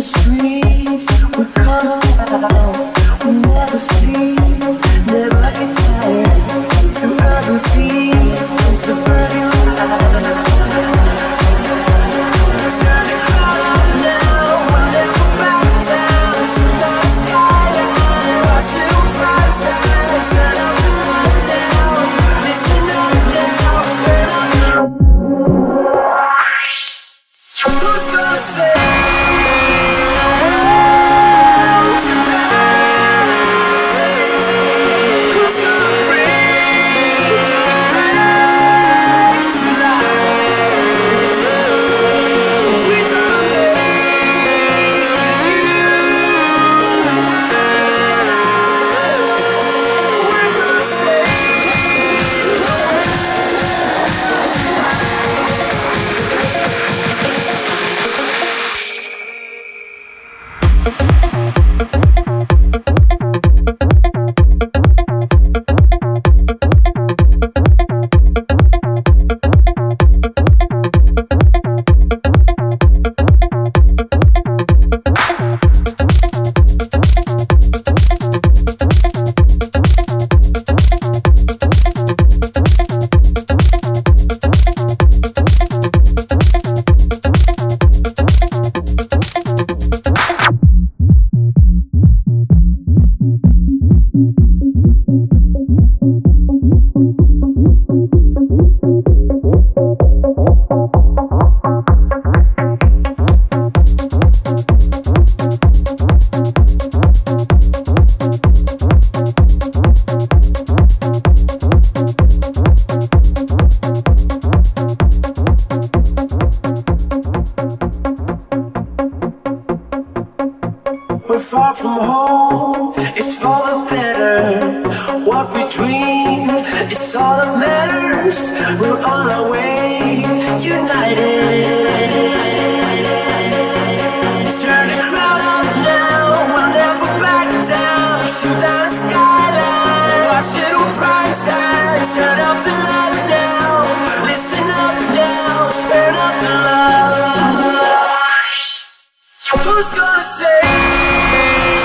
street. Far from home, it's for the better. What we dream, it's all that matters. We're on our who's gonna say?